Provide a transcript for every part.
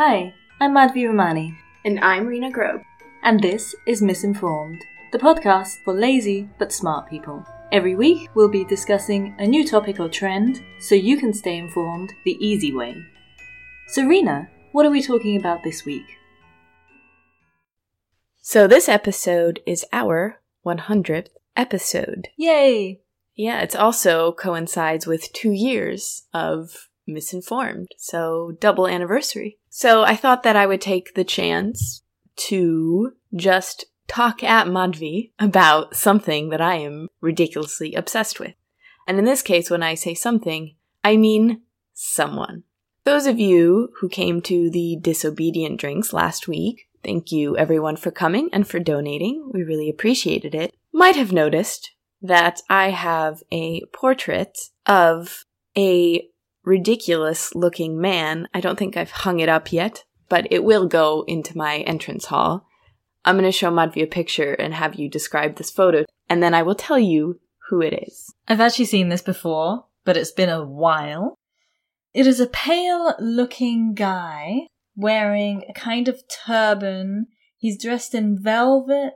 Hi, I'm Madhvi Romani. And I'm Rena Grobe. and this is Misinformed, the podcast for lazy but smart people. Every week, we'll be discussing a new topic or trend so you can stay informed the easy way. So, Rena, what are we talking about this week? So this episode is our 100th episode. Yay! Yeah, it's also coincides with two years of Misinformed, so double anniversary. So I thought that I would take the chance to just talk at Madhvi about something that I am ridiculously obsessed with. And in this case, when I say something, I mean someone. Those of you who came to the disobedient drinks last week, thank you everyone for coming and for donating. We really appreciated it. Might have noticed that I have a portrait of a ridiculous looking man. I don't think I've hung it up yet, but it will go into my entrance hall. I'm going to show Madhvi a picture and have you describe this photo, and then I will tell you who it is. I've actually seen this before, but it's been a while. It is a pale looking guy wearing a kind of turban. He's dressed in velvet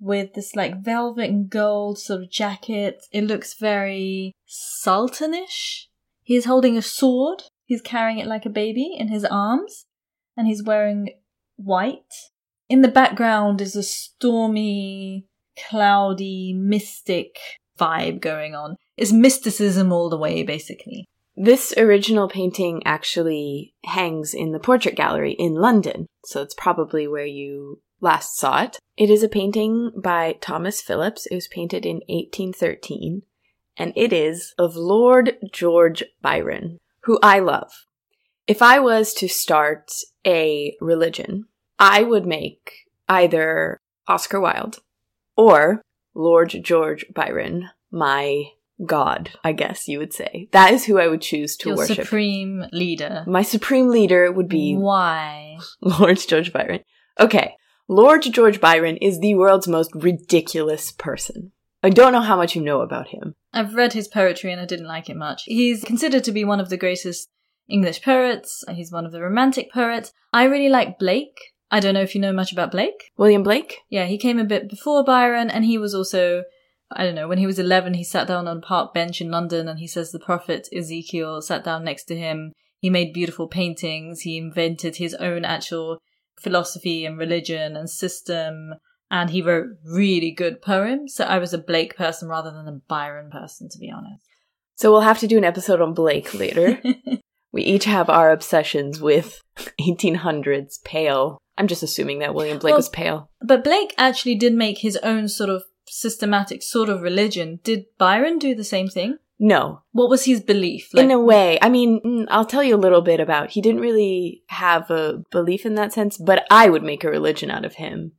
with this like velvet and gold sort of jacket. It looks very sultanish. He's holding a sword. He's carrying it like a baby in his arms. And he's wearing white. In the background is a stormy, cloudy, mystic vibe going on. It's mysticism all the way, basically. This original painting actually hangs in the portrait gallery in London, so it's probably where you last saw it. It is a painting by Thomas Phillips. It was painted in 1813, and it is of Lord George Byron, who I love. If I was to start a religion, I would make either Oscar Wilde or Lord George Byron my god, I guess you would say. That is who I would choose to Your worship. supreme leader. My supreme leader would be Why? Lord George Byron. Okay, Lord George Byron is the world's most ridiculous person. I don't know how much you know about him. I've read his poetry and I didn't like it much. He's considered to be one of the greatest English poets. He's one of the romantic poets. I really like Blake. I don't know if you know much about Blake. William Blake? Yeah, he came a bit before Byron and he was also, I don't know, when he was 11, he sat down on a park bench in London and he says the prophet Ezekiel sat down next to him. He made beautiful paintings. He invented his own actual philosophy and religion and system. And he wrote really good poems. So I was a Blake person rather than a Byron person, to be honest. So we'll have to do an episode on Blake later. we each have our obsessions with 1800s pale. I'm just assuming that William Blake Well- was pale. but Blake actually did make his own sort of systematic sort of religion. Did Byron do the same thing? No, What was his belief? in a way. I mean, mm, I'll tell you a little bit about. He didn't really have a belief in that sense, but I would make a religion out of him.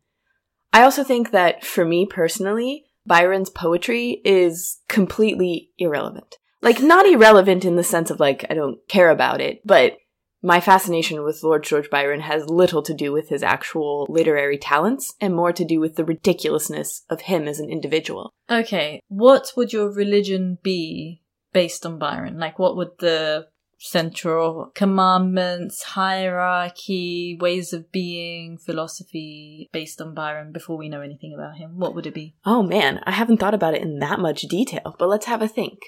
I also think that for me personally, Byron's poetry is completely irrelevant. Like not irrelevant in the sense of like I don't care about it, but my fascination with Lord George Byron has little to do with his actual literary talents and more to do with the ridiculousness of him as an individual. Okay, what would your religion be based on Byron? Like, what would the central commandments, hierarchy, ways of being, philosophy based on Byron before we know anything about him? What would it be? Oh man, I haven't thought about it in that much detail, but let's have a think.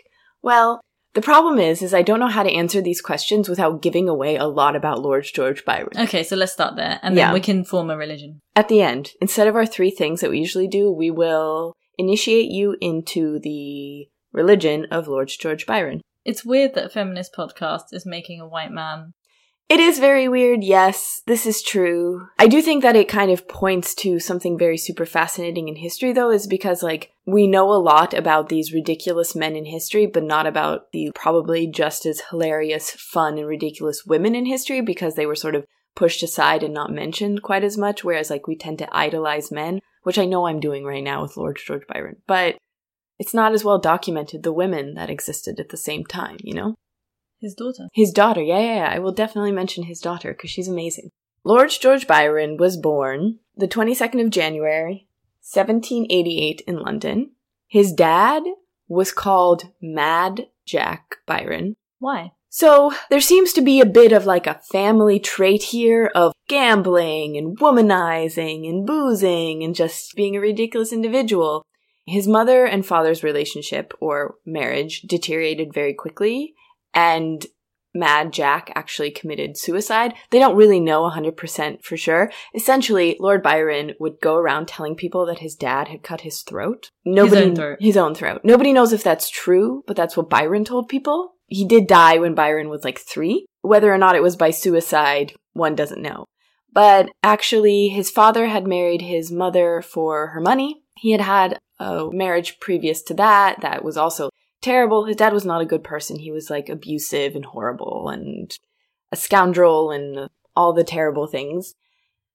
Well, the problem is is I don't know how to answer these questions without giving away a lot about Lord George Byron. Okay, so let's start there, and then Yeah. we can form a religion. At the end, instead of our three things that we usually do, we will initiate you into the religion of Lord George Byron. It's weird that a feminist podcast is making a white man. It is very weird, yes, this is true. I do think that it kind of points to something very super fascinating in history, though, is because, like, we know a lot about these ridiculous men in history, but not about the probably just as hilarious, fun, and ridiculous women in history because they were sort of pushed aside and not mentioned quite as much, whereas, like, we tend to idolize men, which I know I'm doing right now with Lord George Byron, but it's not as well documented the women that existed at the same time, you know? His daughter. His daughter, yeah, yeah, yeah. I will definitely mention his daughter because she's amazing. Lord George Byron was born the 22nd of January, 1788 in London. His dad was called Mad Jack Byron. Why? So there seems to be a bit of like a family trait here of gambling and womanizing and boozing and just being a ridiculous individual. His mother and father's relationship or marriage deteriorated very quickly and Mad Jack actually committed suicide. They don't really know 100% for sure. Essentially, Lord Byron would go around telling people that his dad had cut his throat. Nobody, his own throat. His own throat. Nobody knows if that's true, but that's what Byron told people. He did die when Byron was like three. Whether or not it was by suicide, one doesn't know. But actually, his father had married his mother for her money. He had had a marriage previous to that that was also terrible. His dad was not a good person. He was like abusive and horrible and a scoundrel and all the terrible things.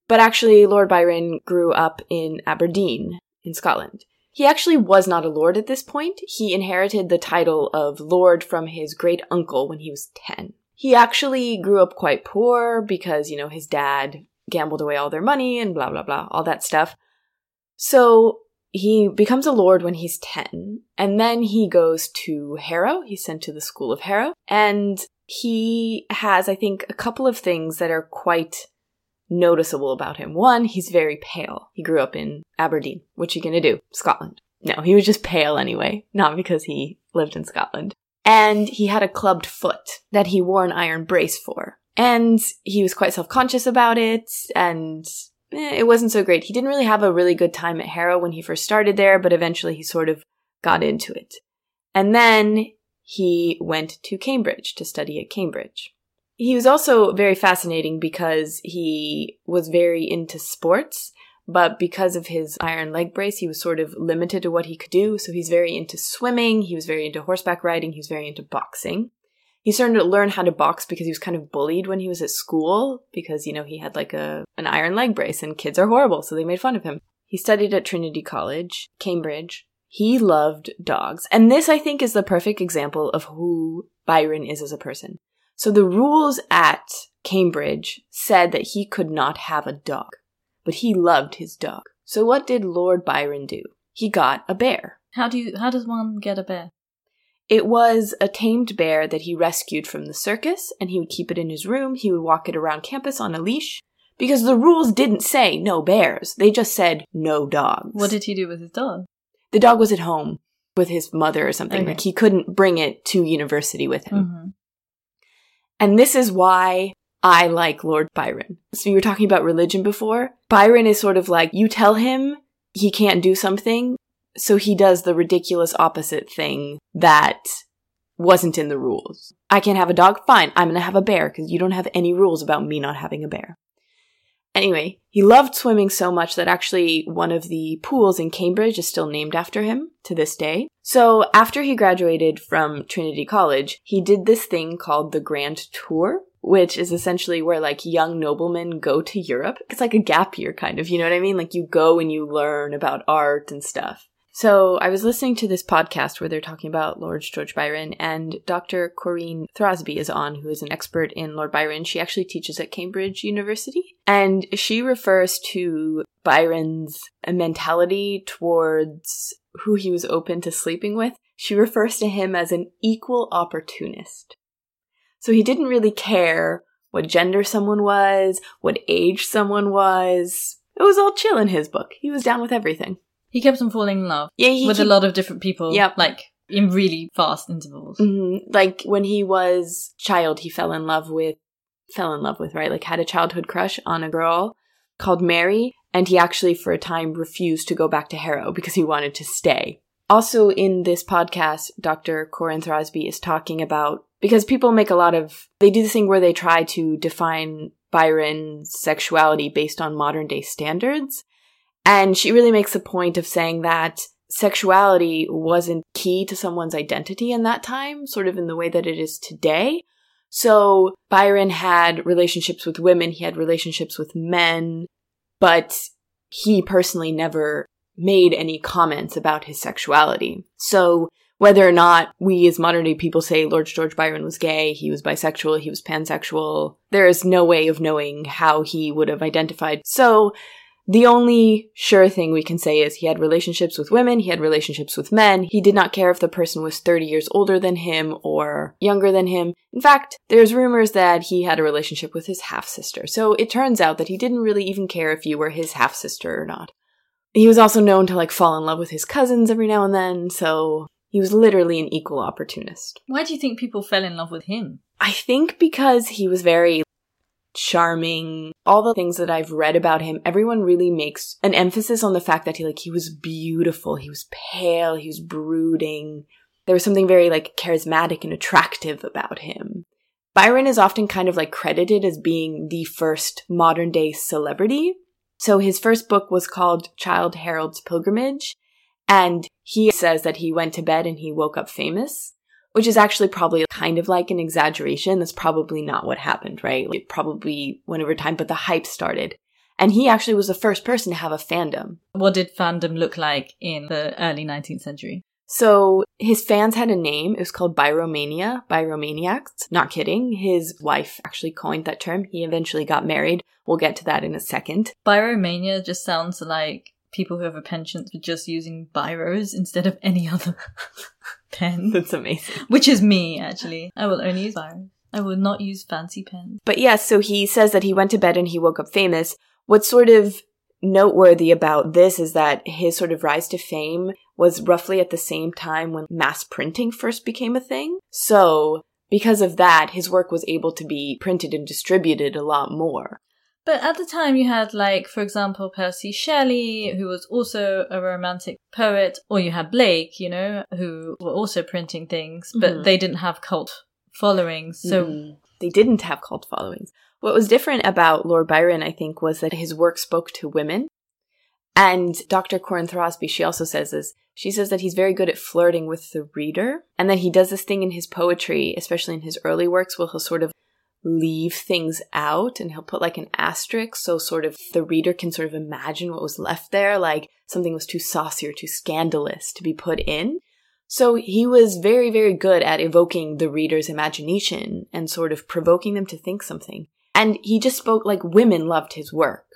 But actually, Lord Byron grew up in Aberdeen, in Scotland. He actually was not a lord at this point. He inherited the title of lord from his great uncle when he was 10. He actually grew up quite poor because, you know, his dad gambled away all their money and blah, blah, blah, all that stuff. So he becomes a lord when he's 10, and then he goes to Harrow. He's sent to the school of Harrow, and he has, I think, a couple of things that are quite noticeable about him. One, he's very pale. He grew up in Aberdeen. What's he gonna do? Scotland. No, he was just pale anyway, not because he lived in Scotland. And he had a clubbed foot that he wore an iron brace for. And he was quite self-conscious about it, and eh, it wasn't so great. He didn't really have a really good time at Harrow when he first started there, but eventually he sort of got into it. And then he went to Cambridge to study at Cambridge. He was also very fascinating because he was very into sports, but because of his iron leg brace, he was sort of limited to what he could do. So he's very into swimming, he was very into horseback riding, he was very into boxing. He started to learn how to box because he was kind of bullied when he was at school because, you know, he had like a an iron leg brace and kids are horrible, so they made fun of him. He studied at Trinity College, Cambridge. He loved dogs. And this, I think, is the perfect example of who Byron is as a person. So the rules at Cambridge said that he could not have a dog, but he loved his dog. So what did Lord Byron do? He got a bear. How do you? How does one get a bear? It was a tamed bear that he rescued from the circus, and he would keep it in his room. He would walk it around campus on a leash. Because the rules didn't say no bears, they just said no dogs. What did he do with his dog? the dog was at home with his mother or something. Okay. Like he couldn't bring it to university with him. Mm-hmm. And this is why I like Lord Byron. So you were talking about religion before. Byron is sort of like you tell him he can't do something, so he does the ridiculous opposite thing that wasn't in the rules. I can't have a dog? Fine, I'm gonna have a bear because you don't have any rules about me not having a bear. Anyway, he loved swimming so much that actually one of the pools in Cambridge is still named after him to this day. So after he graduated from Trinity College, he did this thing called the Grand Tour, which is essentially where like young noblemen go to Europe. It's like a gap year kind of, you know what I mean? Like you go and you learn about art and stuff. So I was listening to this podcast where they're talking about Lord George Byron, and Dr. Corin Throsby is on, who is an expert in Lord Byron. She actually teaches at Cambridge University, and she refers to Byron's mentality towards who he was open to sleeping with. She refers to him as an equal opportunist. So he didn't really care what gender someone was, what age someone was. It was all chill in his book. He was down with everything. He kept on falling in love Yeah, he, with he- a lot of different people. Yep. like in really fast intervals. Mhm. Like when he was child, he fell in love with, fell in love with, right? Like had a childhood crush on a girl called Mary, and he actually for a time refused to go back to Harrow because he wanted to stay. Also in this podcast, Dr. Corin Throsby is talking about, because people make a lot of, they do this thing where they try to define Byron's sexuality based on modern day standards. And she really makes a point of saying that sexuality wasn't key to someone's identity in that time, sort of in the way that it is today. So Byron had relationships with women, he had relationships with men, but he personally never made any comments about his sexuality. So whether or not we as modern day people say Lord George Byron was gay, he was bisexual, he was pansexual, there is no way of knowing how he would have identified. So The only sure thing we can say is he had relationships with women, he had relationships with men. He did not care if the person was 30 years older than him or younger than him. In fact, there's rumors that he had a relationship with his half sister. So it turns out that he didn't really even care if you were his half sister or not. He was also known to like fall in love with his cousins every now and then, so he was literally an equal opportunist. Why do you think people fell in love with him? I think because he was very charming. All the things that I've read about him, everyone really makes an emphasis on the fact that he like he was beautiful, he was pale, he was brooding. There was something very like charismatic and attractive about him. Byron is often kind of like credited as being the first modern day celebrity. So his first book was called Childe Harold's Pilgrimage, and he says that he went to bed and he woke up famous which is actually probably kind of like an exaggeration. That's probably not what happened, right? It probably went over time, but the hype started. And he actually was the first person to have a fandom. What did fandom look like in the early 19th century? So his fans had a name. It was called Byromania, Byromaniacs. Not kidding. His wife actually coined that term. He eventually got married. We'll get to that in a second. Byromania just sounds like people who have a penchant for just using biros instead of any other pen. That's amazing. Which is me, actually. I will only use biros. I will not use fancy pens. But yes, yeah, so he says that he went to bed and he woke up famous. What's sort of noteworthy about this is that his sort of rise to fame was roughly at the same time when mass printing first became a thing. So, because of that, his work was able to be printed and distributed a lot more. But at the time, you had, like, for example, Percy Shelley, who was also a romantic poet, or you had Blake, you know, who were also printing things, but mm-hmm. they didn't have cult followings. So mm-hmm. they didn't have cult followings. What was different about Lord Byron, I think, was that his work spoke to women. And Dr. Corin Throsby, she also says this. She says that he's very good at flirting with the reader, and that he does this thing in his poetry, especially in his early works, where he'll sort of leave things out and he'll put like an asterisk so sort of the reader can sort of imagine what was left there, like something was too saucy or too scandalous to be put in. So he was very, very good at evoking the reader's imagination and sort of provoking them to think something. And he just spoke like women loved his work.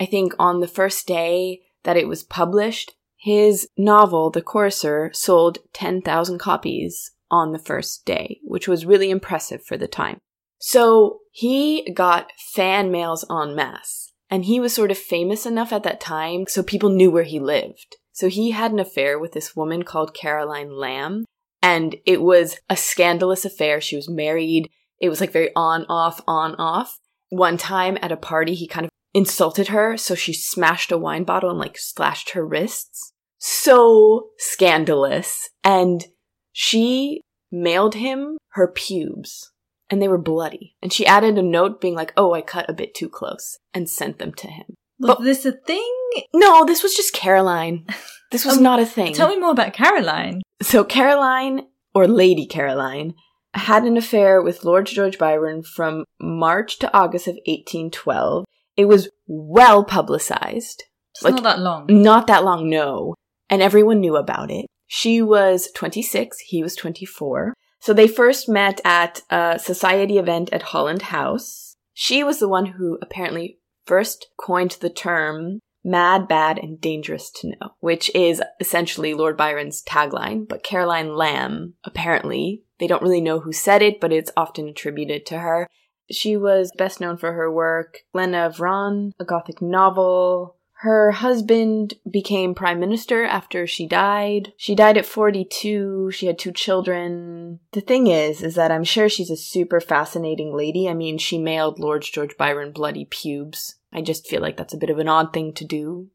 I think on the first day that it was published, his novel, The Corsair, sold 10,000 copies on the first day, which was really impressive for the time. So he got fan mails en masse. And he was sort of famous enough at that time so people knew where he lived. So he had an affair with this woman called Caroline Lamb. And it was a scandalous affair. She was married. It was like very on, off, on, off. One time at a party, he kind of insulted her. So she smashed a wine bottle and like slashed her wrists. So scandalous. And she mailed him her pubes and they were bloody. And she added a note being like, oh, I cut a bit too close and sent them to him. Was but, this a thing? No, this was just Caroline. This was um, not a thing. Tell me more about Caroline. So Caroline, or Lady Caroline, had an affair with Lord George Byron from March to August of 1812. It was well publicized. It's like, not that long. Not that long, no. And everyone knew about it. She was 26, he was 24. So they first met at a society event at Holland House. She was the one who apparently first coined the term mad, bad, and dangerous to know, which is essentially Lord Byron's tagline. But Caroline Lamb, apparently, they don't really know who said it, but it's often attributed to her. She was best known for her work Glenarvon, a gothic novel, her husband became prime minister after she died. She died at 42. She had two children. The thing is, is that I'm sure she's a super fascinating lady. I mean, she mailed Lord George Byron bloody pubes. I just feel like that's a bit of an odd thing to do.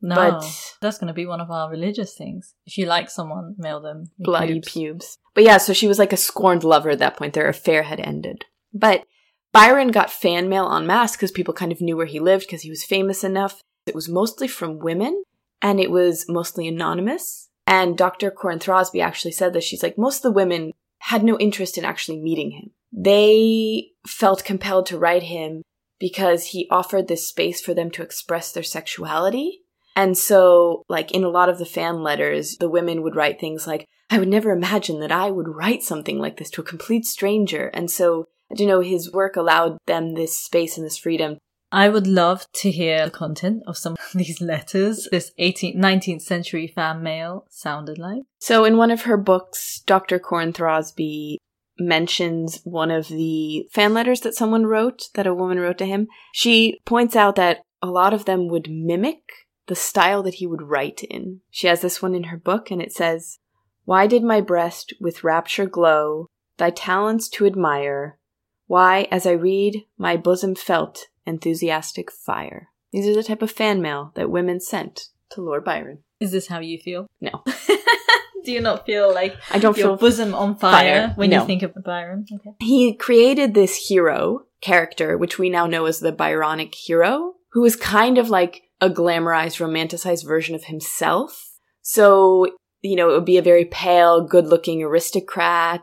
No, but that's going to be one of our religious things. If you like someone, mail them bloody pubes. pubes. But yeah, so she was like a scorned lover at that point. Their affair had ended. But Byron got fan mail en masse because people kind of knew where he lived because he was famous enough. It was mostly from women and it was mostly anonymous. And Dr. Corin Throsby actually said that she's like, most of the women had no interest in actually meeting him. They felt compelled to write him because he offered this space for them to express their sexuality. And so, like, in a lot of the fan letters, the women would write things like, I would never imagine that I would write something like this to a complete stranger. And so, you know, his work allowed them this space and this freedom I would love to hear the content of some of these letters this 18th, 19th century fan mail sounded like. So, in one of her books, Dr. Corin Throsby mentions one of the fan letters that someone wrote, that a woman wrote to him. She points out that a lot of them would mimic the style that he would write in. She has this one in her book, and it says, Why did my breast with rapture glow, thy talents to admire? Why, as I read, my bosom felt enthusiastic fire. These are the type of fan mail that women sent to Lord Byron. Is this how you feel? No. Do you not feel like I don't your feel bosom on fire, fire. when No. you think of Byron? Okay. he created this hero character, which we now know as the Byronic hero, who is kind of like a glamorized, romanticized version of himself. So, you know, it would be a very pale, good looking aristocrat.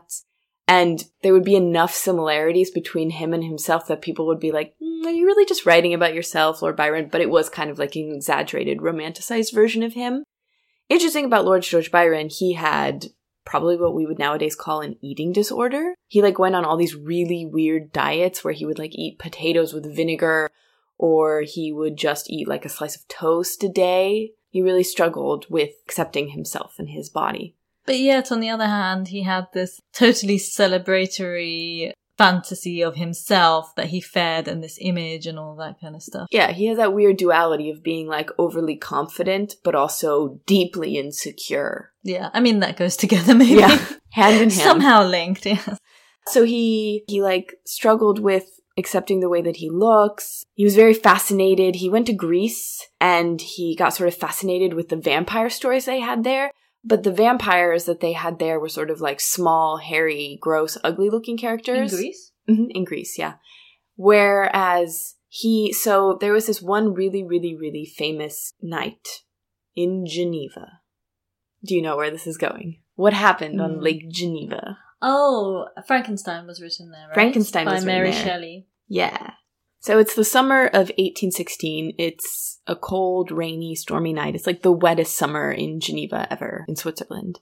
And there would be enough similarities between him and himself that people would be like, "Mm, Are you really just writing about yourself, Lord Byron? But it was kind of like an exaggerated, romanticized version of him. Interesting about Lord George Byron, he had probably what we would nowadays call an eating disorder. He like went on all these really weird diets where he would like eat potatoes with vinegar or he would just eat like a slice of toast a day. He really struggled with accepting himself and his body. But yet, on the other hand, he had this totally celebratory fantasy of himself that he fed and this image and all that kind of stuff. Yeah, he has that weird duality of being like overly confident but also deeply insecure. Yeah, I mean, that goes together maybe. Yeah, hand in hand. Somehow linked, yes. So he he like struggled with accepting the way that he looks. He was very fascinated. He went to Greece and he got sort of fascinated with the vampire stories they had there. But the vampires that they had there were sort of like small, hairy, gross, ugly looking characters. In. Greece? Mhm, in Greece, yeah. Whereas he, so there was this one really, really, really famous night in Geneva. Do you know where this is going? What happened on Hmm. Lake Geneva? Oh, Frankenstein was written there, right? Frankenstein By was written By Mary. Shelley. Yeah. So it's the summer of 1816. It's a cold, rainy, stormy night. It's like the wettest summer in Geneva ever in Switzerland.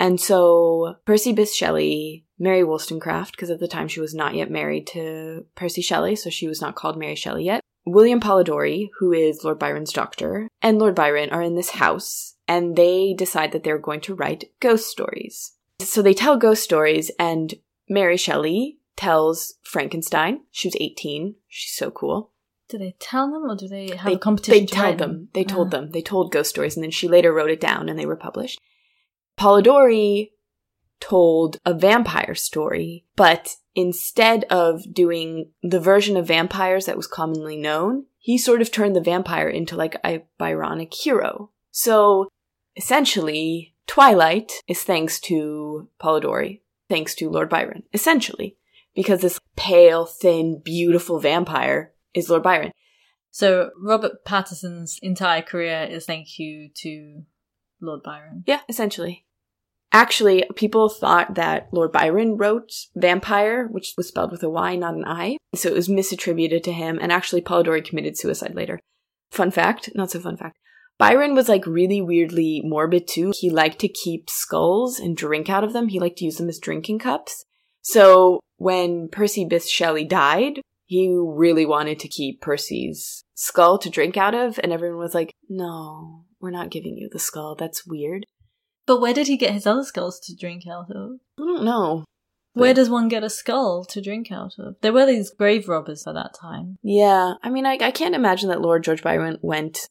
And so Percy Bysshe Shelley, Mary Wollstonecraft, because at the time she was not yet married to Percy Shelley, so she was not called Mary Shelley yet. William Polidori, who is Lord Byron's doctor, and Lord Byron are in this house, and they decide that they're going to write ghost stories. So they tell ghost stories, and Mary Shelley tells Frankenstein. She was 18. She's so cool. Do they tell them or do they have They, a competition? they told them. They told Ah. them. They told ghost stories, and then she later wrote it down, and they were published. Polidori told a vampire story, but instead of doing the version of vampires that was commonly known, he sort of turned the vampire into like a Byronic hero. So essentially, Twilight is thanks to Polidori, thanks to Lord Byron, essentially, because this pale, thin, beautiful Vampyre is Lord Byron. So Robert Pattinson's entire career is thank you to Lord Byron. Yeah, essentially. Actually, people thought that Lord Byron wrote vampire, which was spelled with a Y, not an I. So it was misattributed to him, and actually Polidori committed suicide later. Fun fact, not so fun fact. Byron was like really weirdly morbid too. He liked to keep skulls and drink out of them. He liked to use them as drinking cups. So when Percy Bysshe Shelley died, he really wanted to keep Percy's skull to drink out of, and everyone was like, no, we're not giving you the skull. That's weird. But where did he get his other skulls to drink out of? I don't know. Where does one get a skull to drink out of? There were these grave robbers at that time. Yeah, I mean, I, I can't imagine that Lord George Byron went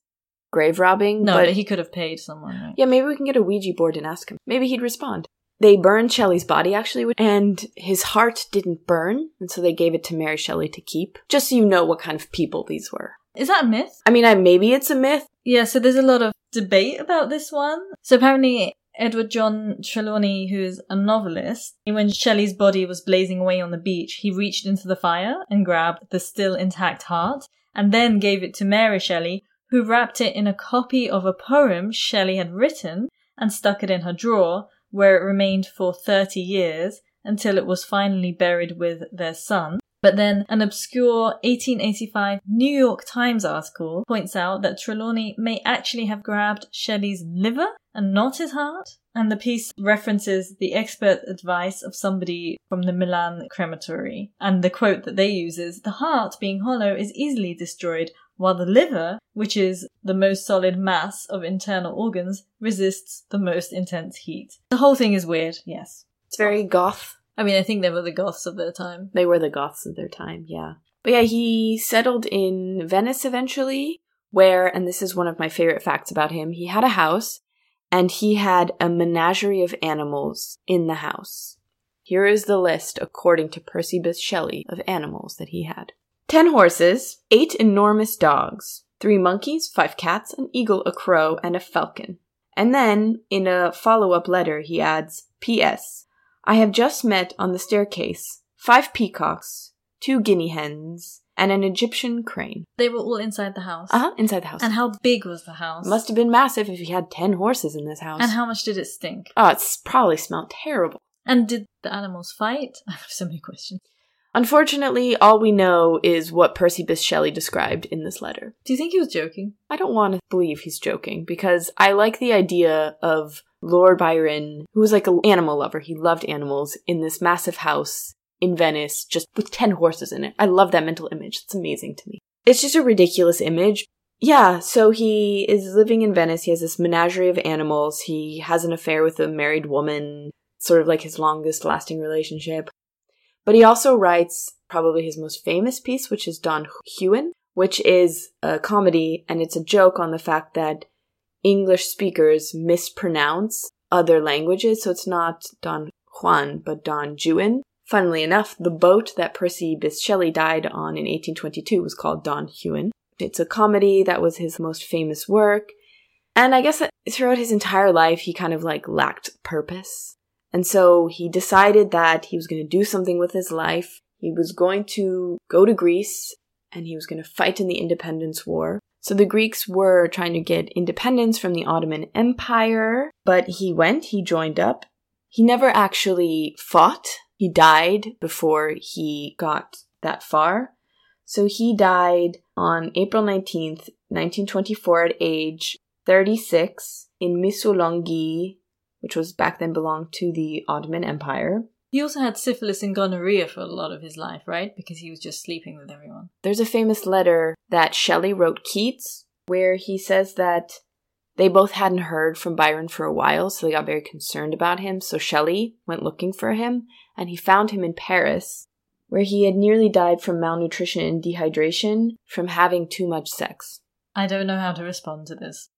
grave robbing. No, but, but, he could have paid someone, right? yeah, maybe we can get a Ouija board and ask him. Maybe he'd respond. They burned Shelley's body actually, and his heart didn't burn, and so they gave it to Mary Shelley to keep. Just so you know what kind of people these were. Is that a myth? I mean, I, maybe it's a myth. Yeah, so there's a lot of debate about this one. So apparently, Edward John Trelawny, who is a novelist, when Shelley's body was blazing away on the beach, he reached into the fire and grabbed the still intact heart and then gave it to Mary Shelley, who wrapped it in a copy of a poem Shelley had written and stuck it in her drawer, where it remained for 30 years until it was finally buried with their son. But then an obscure 1885 New York Times article points out that Trelawny may actually have grabbed Shelley's liver and not his heart. And the piece references the expert advice of somebody from the Milan crematory. And the quote that they use is The heart, being hollow, is easily destroyed, while the liver, which is the most solid mass of internal organs, resists the most intense heat. The whole thing is weird, yes. It's very goth. I mean, I think they were the goths of their time. They were the goths of their time, yeah. But yeah, he settled in Venice eventually, where, and this is one of my favorite facts about him, he had a house and he had a menagerie of animals in the house. Here is the list, according to Percy Bysshe Shelley, of animals that he had. Ten horses, eight enormous dogs, three monkeys, five cats, an eagle, a crow, and a falcon. And then, in a follow up letter, he adds P.S. I have just met on the staircase five peacocks, two guinea hens, and an Egyptian crane. They were all inside the house. Uh huh, inside the house. And how big was the house? Must have been massive if he had ten horses in this house. And how much did it stink? Oh, it's probably smelled terrible. And did the animals fight? I have so many questions. Unfortunately, all we know is what Percy Bysshe Shelley described in this letter. Do you think he was joking? I don't want to believe he's joking because I like the idea of Lord Byron, who was like an animal lover. He loved animals in this massive house in Venice, just with 10 horses in it. I love that mental image. It's amazing to me. It's just a ridiculous image. Yeah, so he is living in Venice. He has this menagerie of animals. He has an affair with a married woman, sort of like his longest lasting relationship. But he also writes probably his most famous piece, which is Don Juan, which is a comedy and it's a joke on the fact that English speakers mispronounce other languages. So it's not Don Juan, but Don Juan. Funnily enough, the boat that Percy Bysshe Shelley died on in 1822 was called Don Juan. It's a comedy that was his most famous work. And I guess throughout his entire life, he kind of like lacked purpose. And so he decided that he was going to do something with his life. He was going to go to Greece and he was going to fight in the independence war. So the Greeks were trying to get independence from the Ottoman Empire, but he went, he joined up. He never actually fought. He died before he got that far. So he died on April 19th, 1924 at age 36 in Missolonghi, which was back then belonged to the Ottoman Empire. He also had syphilis and gonorrhea for a lot of his life, right? Because he was just sleeping with everyone. There's a famous letter that Shelley wrote Keats where he says that they both hadn't heard from Byron for a while, so they got very concerned about him. So Shelley went looking for him, and he found him in Paris, where he had nearly died from malnutrition and dehydration from having too much sex. I don't know how to respond to this.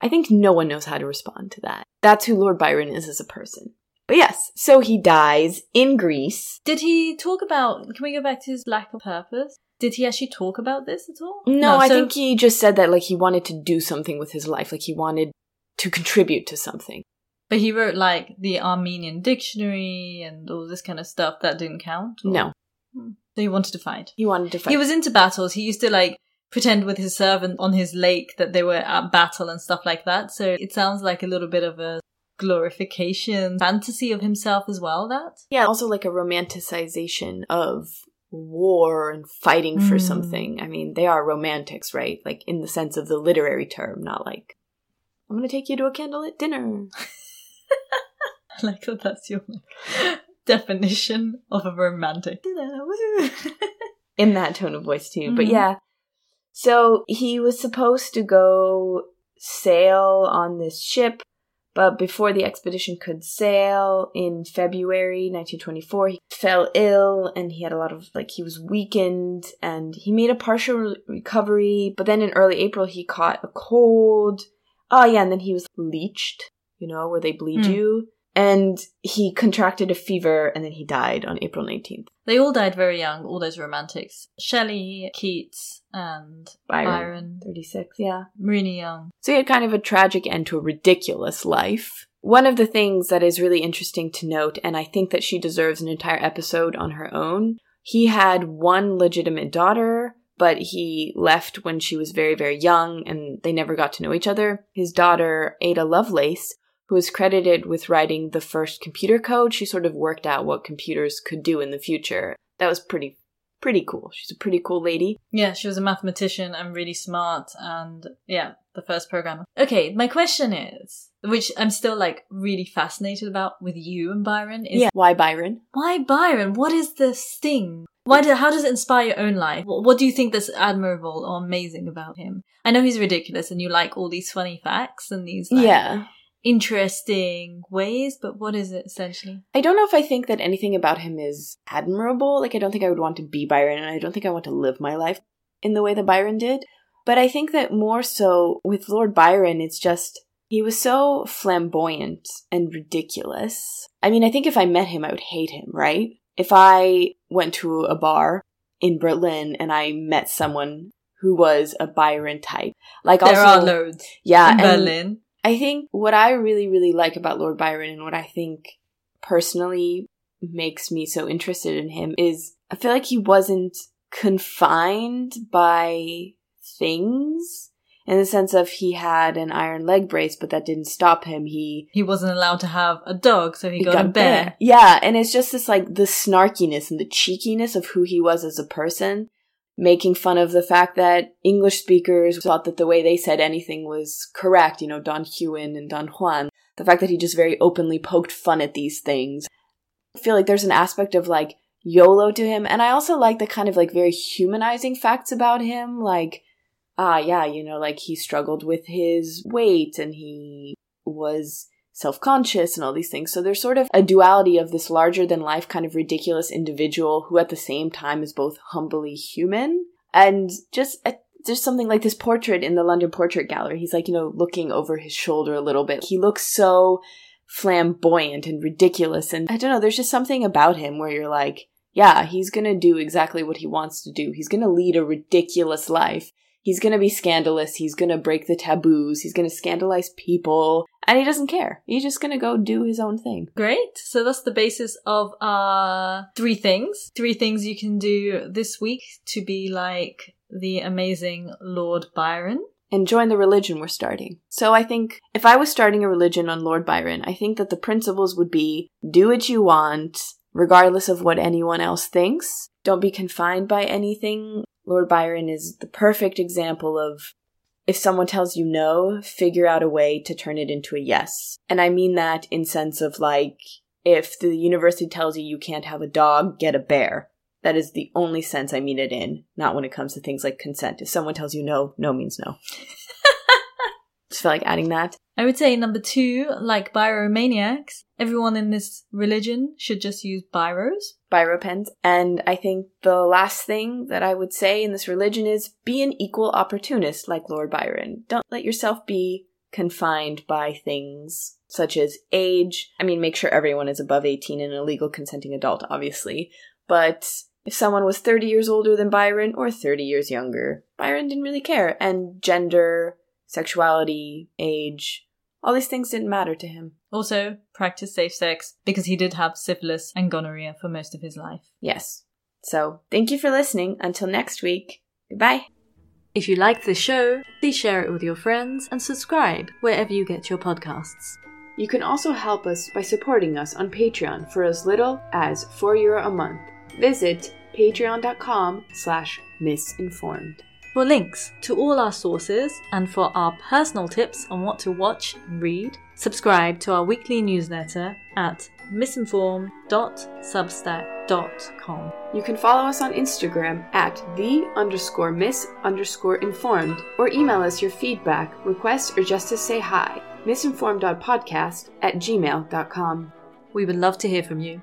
I think no one knows how to respond to that. That's who Lord Byron is as a person. But yes, so he dies in Greece. Did he talk about? Can we go back to his lack of purpose? Did he actually talk about this at all? No, I so- think he just said that like he wanted to do something with his life, like he wanted to contribute to something. But he wrote like the Armenian dictionary and all this kind of stuff that didn't count. or- No, hmm. So he wanted to fight. he wanted to fight. He was into battles. He used to like pretend with his servant on his lake that they were at battle and stuff like that. So it sounds like a little bit of a glorification fantasy of himself as well. That yeah, also like a romanticization of war and fighting for Mm. something. I mean, they are romantics, right? Like in the sense of the literary term, not like I'm going to take you to a candlelit dinner. I like that. That's your definition of a romantic. in that tone of voice too. But Mhm. yeah. So he was supposed to go sail on this ship, but before the expedition could sail in February 1924, he fell ill and he had a lot of like he was weakened and he made a partial re- recovery, but then in early April he caught a cold. Oh yeah, and then he was leeched, you know, where they bleed Hmm. you. And he contracted a fever and then he died on April 19th. They all died very young. All those romantics: Shelley, Keats, and Byron. Byron. 36, yeah. Really young. So he had kind of a tragic end to a ridiculous life. One of the things that is really interesting to note, and I think that she deserves an entire episode on her own, he had one legitimate daughter, but he left when she was very, very young and they never got to know each other. His daughter, Ada Lovelace, who is credited with writing the first computer code, she sort of worked out what computers could do in the future. That was pretty pretty cool. She's a pretty cool lady. Yeah, she was a mathematician and really smart and yeah, the first programmer. Okay, my question is, which I'm still like really fascinated about with you and Byron is yeah. Why Byron? why Byron? What is the sting? Why do, how does it inspire your own life? What, what do you think that's admirable or amazing about him? I know he's ridiculous and you like all these funny facts and these like, yeah. Interesting ways, but what is it essentially? I don't know if I think that anything about him is admirable. Like, I don't think I would want to be Byron, and I don't think I want to live my life in the way that Byron did. But I think that more so with Lord Byron, it's just he was so flamboyant and ridiculous. I mean, I think if I met him, I would hate him, right? If I went to a bar in Berlin and I met someone who was a Byron type, like there also, are loads yeah, in Berlin. I think what I really, really like about Lord Byron and what I think personally makes me so interested in him is I feel like he wasn't confined by things in the sense of he had an iron leg brace, but that didn't stop him. He He wasn't allowed to have a dog, so he, got, a bear. Yeah, and it's just this like the snarkiness and the cheekiness of who he was as a person, making fun of the fact that English speakers thought that the way they said anything was correct, you know, Don Juan and Don Juan. The fact that he just very openly poked fun at these things. I feel like there's an aspect of like YOLO to him, and I also like the kind of like very humanizing facts about him, like ah, yeah, you know, like he struggled with his weight and he was self conscious and all these things. So there's sort of a duality of this larger than life kind of ridiculous individual who at the same time is both humbly human and just a, there's something like this portrait in the London Portrait Gallery. He's like, you know, looking over his shoulder a little bit. He looks so flamboyant and ridiculous. And I don't know, there's just something about him where you're like, yeah, he's gonna do exactly what he wants to do. He's gonna lead a ridiculous life. He's gonna be scandalous. He's gonna break the taboos. He's gonna scandalize people. And he doesn't care. He's just gonna go do his own thing. Great. So that's the basis of our three things. Three things you can do this week to be like the amazing Lord Byron. and join the religion we're starting. So I think if I was starting a religion on Lord Byron, I think that the principles would be do what you want, regardless of what anyone else thinks. Don't be confined by anything. Lord Byron is the perfect example of if someone tells you no, figure out a way to turn it into a yes. And I mean that in sense of like, if the university tells you you can't have a dog, get a bear. That is the only sense I mean it in, not when it comes to things like consent. If someone tells you no, no means no. Just feel like adding that. I would say number two, like byromaniacs, everyone in this religion should just use byros. Biro pens. And I think the last thing that I would say in this religion is be an equal opportunist like Lord Byron. Don't let yourself be confined by things such as age. I mean, make sure everyone is above 18 and a legal consenting adult, obviously. But if someone was 30 years older than Byron or 30 years younger, Byron didn't really care. And gender, sexuality, age, all these things didn't matter to him. Also, practice safe sex because he did have syphilis and gonorrhea for most of his life. Yes. So, thank you for listening. Until next week, goodbye. If you liked the show, please share it with your friends and subscribe wherever you get your podcasts. You can also help us by supporting us on Patreon for as little as 4 euro a month. Visit patreon.com slash misinformed. For links to all our sources and for our personal tips on what to watch and read, subscribe to our weekly newsletter at misinformed.substack.com. You can follow us on Instagram at the underscore miss underscore informed or email us your feedback, requests, or just to say hi. Misinformed.podcast at gmail.com. We would love to hear from you.